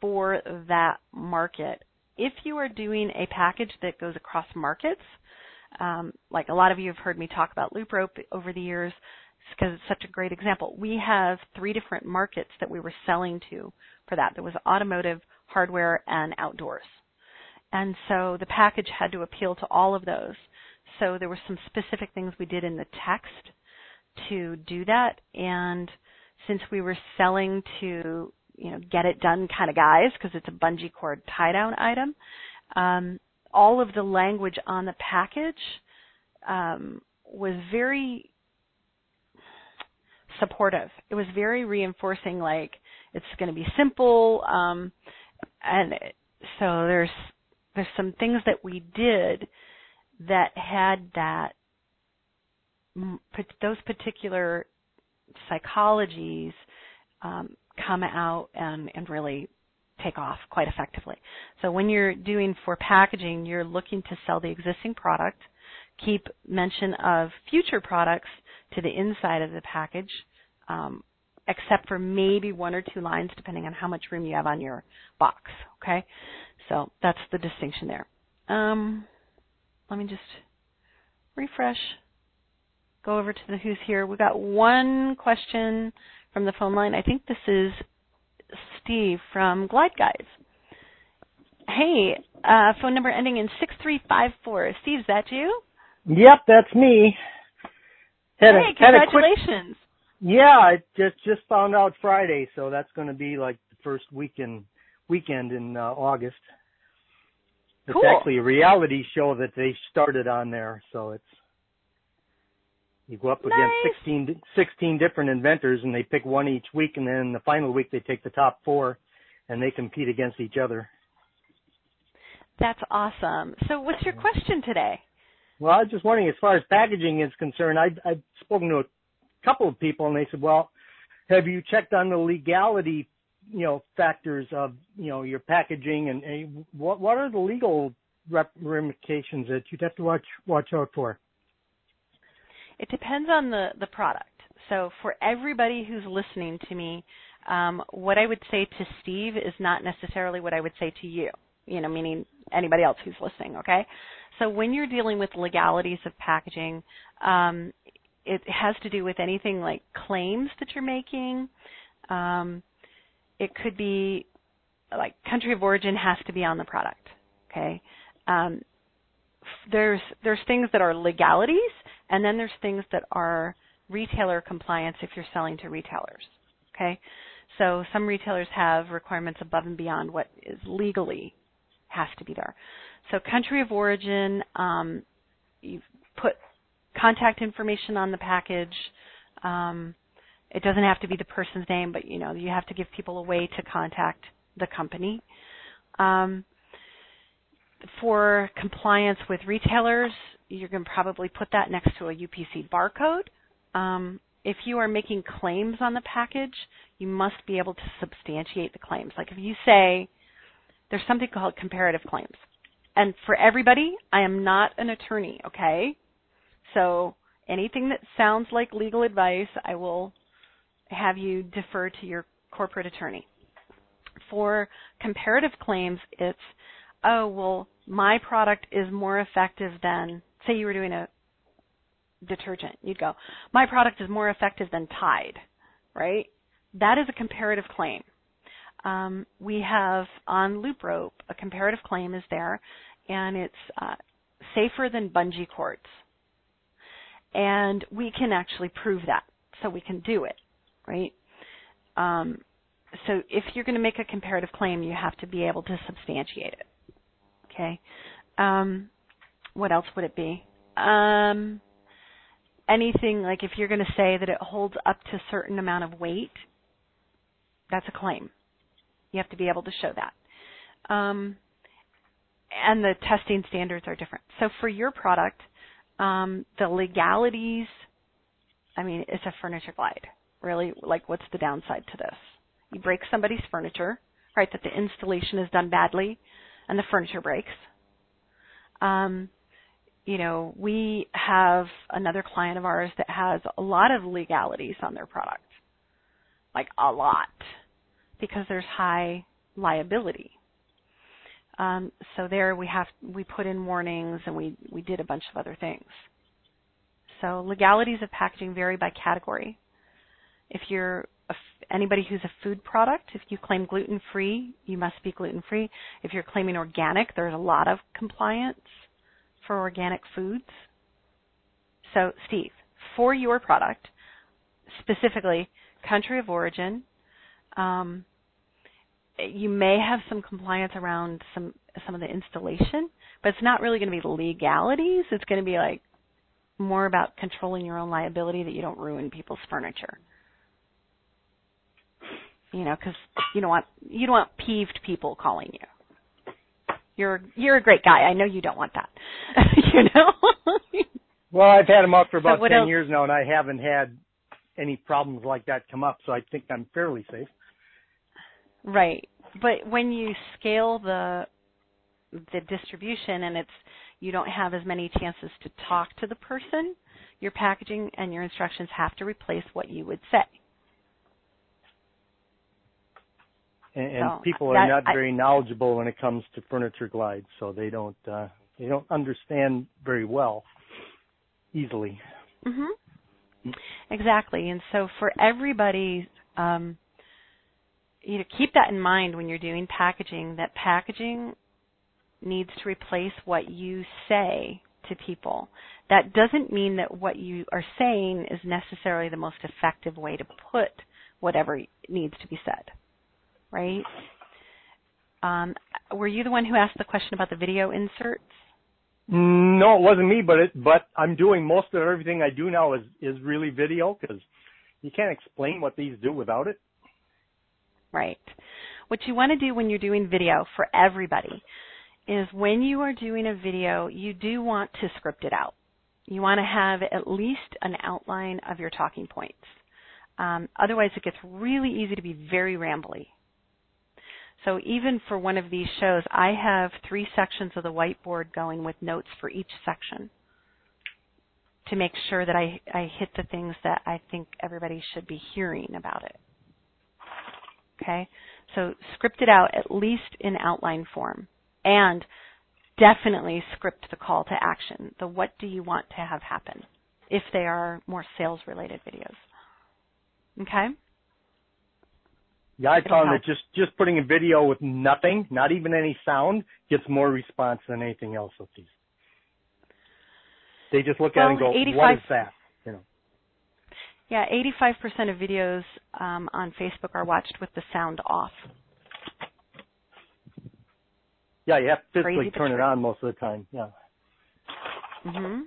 for that market? If you are doing a package that goes across markets, um, like a lot of you have heard me talk about LoopRope over the years, because it's such a great example. We have three different markets that we were selling to for that. There was automotive, hardware, and outdoors. And so the package had to appeal to all of those. So there were some specific things we did in the text to do that. And since we were selling to, you know, get it done kind of guys, because it's a bungee cord tie down item, um, all of the language on the package um, was very supportive. It was very reinforcing, like it's going to be simple, um, and so there's there's some things that we did that had that those particular psychologies um, come out and, and really take off quite effectively. So when you're doing for packaging, you're looking to sell the existing product, keep mention of future products to the inside of the package, um, except for maybe one or two lines, depending on how much room you have on your box. Okay, so that's the distinction there. Um, let me just refresh. Go over to the who's here. We got one question from the phone line. I think this is Steve from Glide Guides. Hey, uh, phone number ending in 6354. Steve, is that you? Yep, that's me. Had hey, a, congratulations. Quick, yeah, I just just found out Friday, so that's going to be like the first weekend weekend in uh, August. It's cool. actually a reality show that they started on there, so it's you go up nice. against 16, 16 different inventors and they pick one each week and then the final week they take the top four and they compete against each other. That's awesome. So what's your question today? Well, I was just wondering, as far as packaging is concerned, I, I've spoken to a couple of people and they said, well, have you checked on the legality, you know, factors of, you know, your packaging and, and what, what are the legal ramifications that you'd have to watch, watch out for? It depends on the, the product. So for everybody who's listening to me, um, what I would say to Steve is not necessarily what I would say to you, you know, meaning anybody else who's listening, okay? So when you're dealing with legalities of packaging, um, it has to do with anything like claims that you're making. Um, it could be like country of origin has to be on the product, okay? Um, there's there's things that are legalities and then there's things that are retailer compliance if you're selling to retailers. Okay? So some retailers have requirements above and beyond what is legally has to be there. So country of origin, um, you put contact information on the package. Um, it doesn't have to be the person's name, but you know you have to give people a way to contact the company. Um, for compliance with retailers, going to probably put that next to a UPC barcode. Um, if you are making claims on the package, you must be able to substantiate the claims. Like if you say, there's something called comparative claims. And for everybody, I am not an attorney, okay? So anything that sounds like legal advice, I will have you defer to your corporate attorney. For comparative claims, it's, oh, well, my product is more effective than say you were doing a detergent, you'd go, my product is more effective than Tide, right? That is a comparative claim. Um, we have on LoopRope, a comparative claim is there, and it's uh, safer than bungee cords. And we can actually prove that. So we can do it, right? Um, so if you're going to make a comparative claim, you have to be able to substantiate it. Okay. Um, what else would it be? Um, anything like if you're going to say that it holds up to a certain amount of weight, that's a claim. You have to be able to show that. Um, and the testing standards are different. So for your product, um, the legalities, I mean, it's a furniture glide. Really, like what's the downside to this? You break somebody's furniture, right? That the installation is done badly, and the furniture breaks. Um, you know, we have another client of ours that has a lot of legalities on their product, like a lot, because there's high liability. Um, so there we have we put in warnings and we we did a bunch of other things. So legalities of packaging vary by category. If you're a, anybody who's a food product, if you claim gluten free, you must be gluten free. If you're claiming organic, there's a lot of compliance for organic foods. So, Steve, for your product, specifically country of origin, um, you may have some compliance around some some of the installation, but it's not really going to be legalities. It's going to be like more about controlling your own liability that you don't ruin people's furniture. You know, because you don't want you don't want peeved people calling you. You're you're a great guy. I know you don't want that. you know. well, I've had them up for about ten else? years now, and I haven't had any problems like that come up. So I think I'm fairly safe. Right, but when you scale the the distribution and it's you don't have as many chances to talk to the person, your packaging and your instructions have to replace what you would say. And, and so people that, are not I, very knowledgeable when it comes to furniture glides, so they don't uh, they don't understand very well easily. Mm-hmm. Exactly, and so for everybody, um, you know, keep that in mind when you're doing packaging. That packaging needs to replace what you say to people. That doesn't mean that what you are saying is necessarily the most effective way to put whatever needs to be said right? Um, were you the one who asked the question about the video inserts? No, it wasn't me, but it, but I'm doing most of everything I do now is is really video because you can't explain what these do without it. Right. What you want to do when you're doing video for everybody is when you are doing a video, you do want to script it out. You want to have at least an outline of your talking points. Um, otherwise, it gets really easy to be very rambly so even for one of these shows, I have three sections of the whiteboard going with notes for each section to make sure that I, I hit the things that I think everybody should be hearing about it. Okay? So script it out at least in outline form. And definitely script the call to action. The what do you want to have happen if they are more sales related videos. Okay? Yeah, I found that just just putting a video with nothing, not even any sound, gets more response than anything else with these. They just look well, at it and go, "What is that?" You know. Yeah, 85% of videos um, on Facebook are watched with the sound off. Yeah, you have to physically turn it on most of the time. Yeah. Mhm.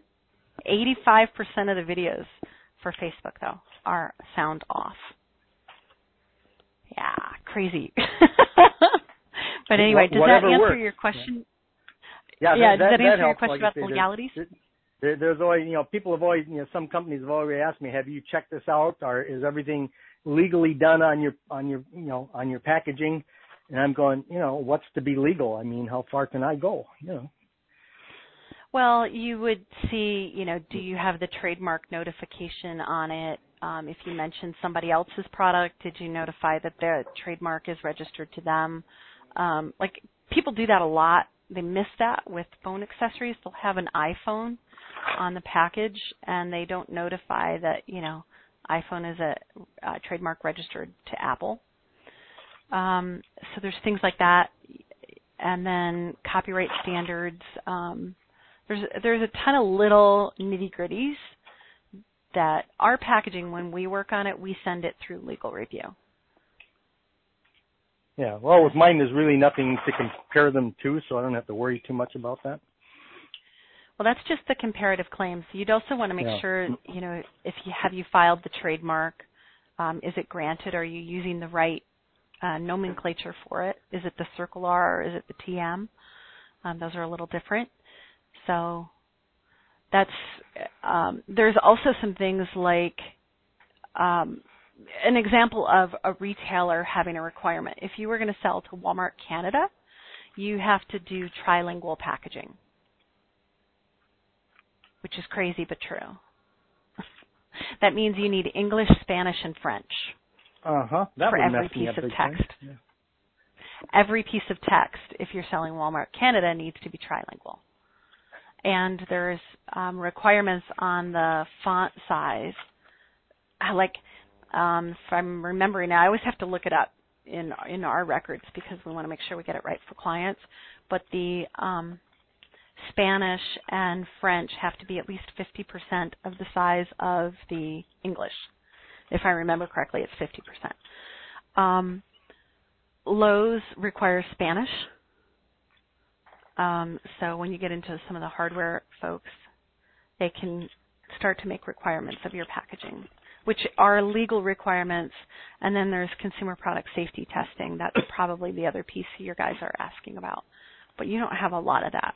85% of the videos for Facebook though are sound off. Yeah, crazy. but anyway, does that answer works. your question? Yeah, yeah, that, does that, that answer your question like about legalities? There, there's always, you know, people have always, you know, some companies have already asked me, have you checked this out, or is everything legally done on your, on your, you know, on your packaging? And I'm going, you know, what's to be legal? I mean, how far can I go? You know. Well, you would see, you know, do you have the trademark notification on it? Um, if you mentioned somebody else's product, did you notify that the trademark is registered to them? Um, like people do that a lot. They miss that with phone accessories. They'll have an iPhone on the package, and they don't notify that you know iPhone is a, a trademark registered to Apple. Um, so there's things like that, and then copyright standards. Um, there's there's a ton of little nitty gritties that our packaging when we work on it, we send it through legal review. Yeah. Well, with mine, there's really nothing to compare them to, so I don't have to worry too much about that. Well, that's just the comparative claims. You'd also want to make Yeah. sure, you know, if you have you filed the trademark, um, is it granted? Are you using the right uh, nomenclature for it? Is it the Circle R or is it the TM? Um, those are a little different. So that's um, there's also some things like um, an example of a retailer having a requirement. If you were going to sell to Walmart Canada, you have to do trilingual packaging, which is crazy but true. that means you need English, Spanish, and French. Uh huh. That For every piece of text. Yeah. Every piece of text, if you're selling Walmart Canada, needs to be trilingual. And there's um, requirements on the font size. I Like, um, if I'm remembering now, I always have to look it up in in our records because we want to make sure we get it right for clients. But the um, Spanish and French have to be at least 50% of the size of the English. If I remember correctly, it's 50%. Um, Lowe's requires Spanish. Um, so when you get into some of the hardware folks, they can start to make requirements of your packaging, which are legal requirements. And then there's consumer product safety testing. That's probably the other piece your guys are asking about. But you don't have a lot of that.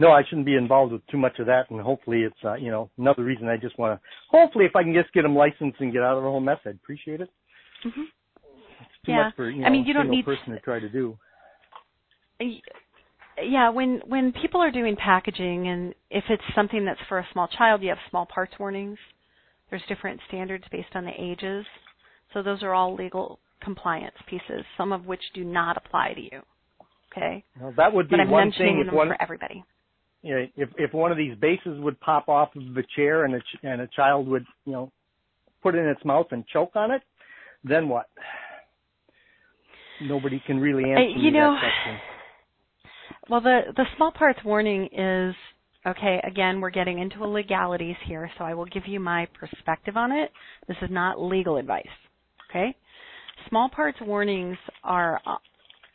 No, I shouldn't be involved with too much of that, and hopefully it's uh, you know another reason I just want to. Hopefully, if I can just get them licensed and get out of the whole mess, I'd appreciate it. Mm-hmm. It's too Yeah. much for you know I mean, you a don't need- person to try to do. Yeah when when people are doing packaging and if it's something that's for a small child you have small parts warnings there's different standards based on the ages so those are all legal compliance pieces some of which do not apply to you okay Well, that would be but i'm one mentioning thing if them one for everybody you know, if if one of these bases would pop off of the chair and a ch- and a child would you know put it in its mouth and choke on it, then what? Nobody can really answer Uh, you know, that question. Well the the small parts warning is okay again we're getting into legalities here so i will give you my perspective on it. This is not legal advice okay? Small parts warnings are uh,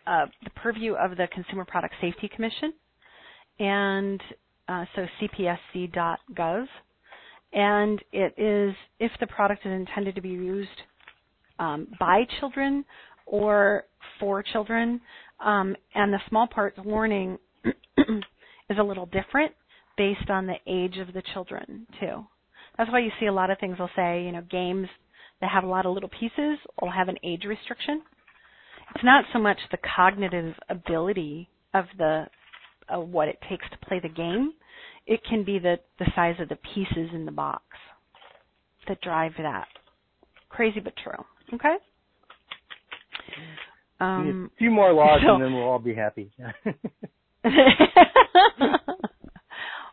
uh, the purview of the consumer product safety commission and uh, so cpsc.gov and it is if the product is intended to be used um, by children or for children um, and the small parts warning is a little different based on the age of the children too. That's why you see a lot of things will say, you know, games that have a lot of little pieces will have an age restriction. It's not so much the cognitive ability of the of what it takes to play the game. It can be the the size of the pieces in the box that drive that. Crazy but true. Okay. Um, a few more laws so- and then we'll all be happy.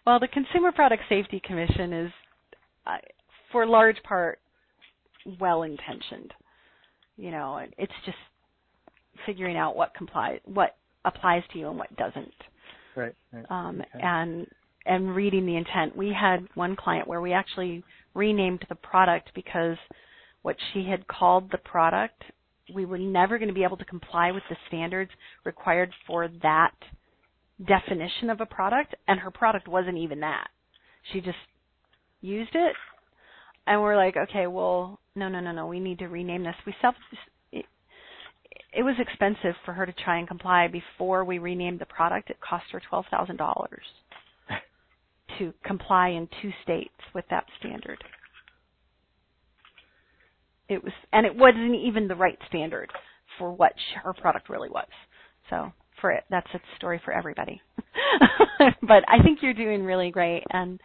well, the Consumer Product Safety Commission is, uh, for large part, well intentioned. You know, it's just figuring out what comply what applies to you and what doesn't, right. right. um, Okay. and and reading the intent. We had one client where we actually renamed the product because what she had called the product, we were never going to be able to comply with the standards required for that definition of a product, and her product wasn't even that. She just used it, and we're like, okay, well, no, no, no, no, we need to rename this. We self. It, it was expensive for her to try and comply before we renamed the product. It cost her twelve thousand dollars to comply in two states with that standard. It was, and it wasn't even the right standard for what her product really was. So for it, that's a story for everybody. but I think you're doing really great, and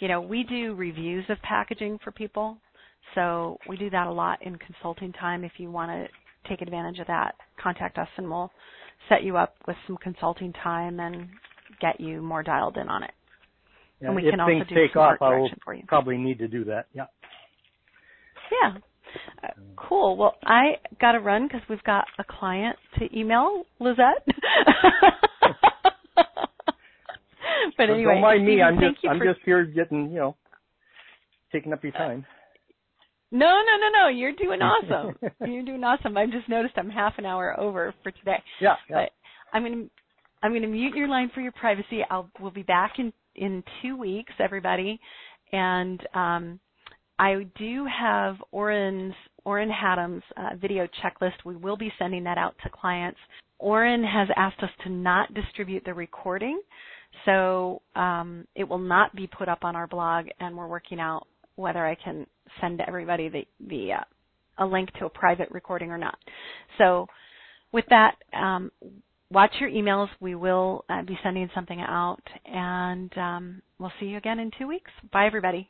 you know we do reviews of packaging for people, so we do that a lot in consulting time. If you want to take advantage of that, contact us, and we'll set you up with some consulting time and get you more dialed in on it. Yeah, and we if can also things do take off, I will direction for you. probably need to do that. Yeah. Yeah. Uh, cool. Well, I got to run because we've got a client to email, Lizette. but so anyway, don't mind me. Stephen, I'm just I'm for, just here getting you know taking up your time. No, no, no, no. You're doing awesome. You're doing awesome. I've just noticed I'm half an hour over for today. Yeah, yeah. But I'm gonna I'm gonna mute your line for your privacy. I'll we'll be back in in two weeks, everybody, and um, I do have Oren's Oren Hadam's uh, video checklist. We will be sending that out to clients. Oren has asked us to not distribute the recording, so um, it will not be put up on our blog, and we're working out whether I can send everybody the, the uh, a link to a private recording or not. So with that, um, watch your emails. We will uh, be sending something out, and um, we'll see you again in two weeks. Bye, everybody.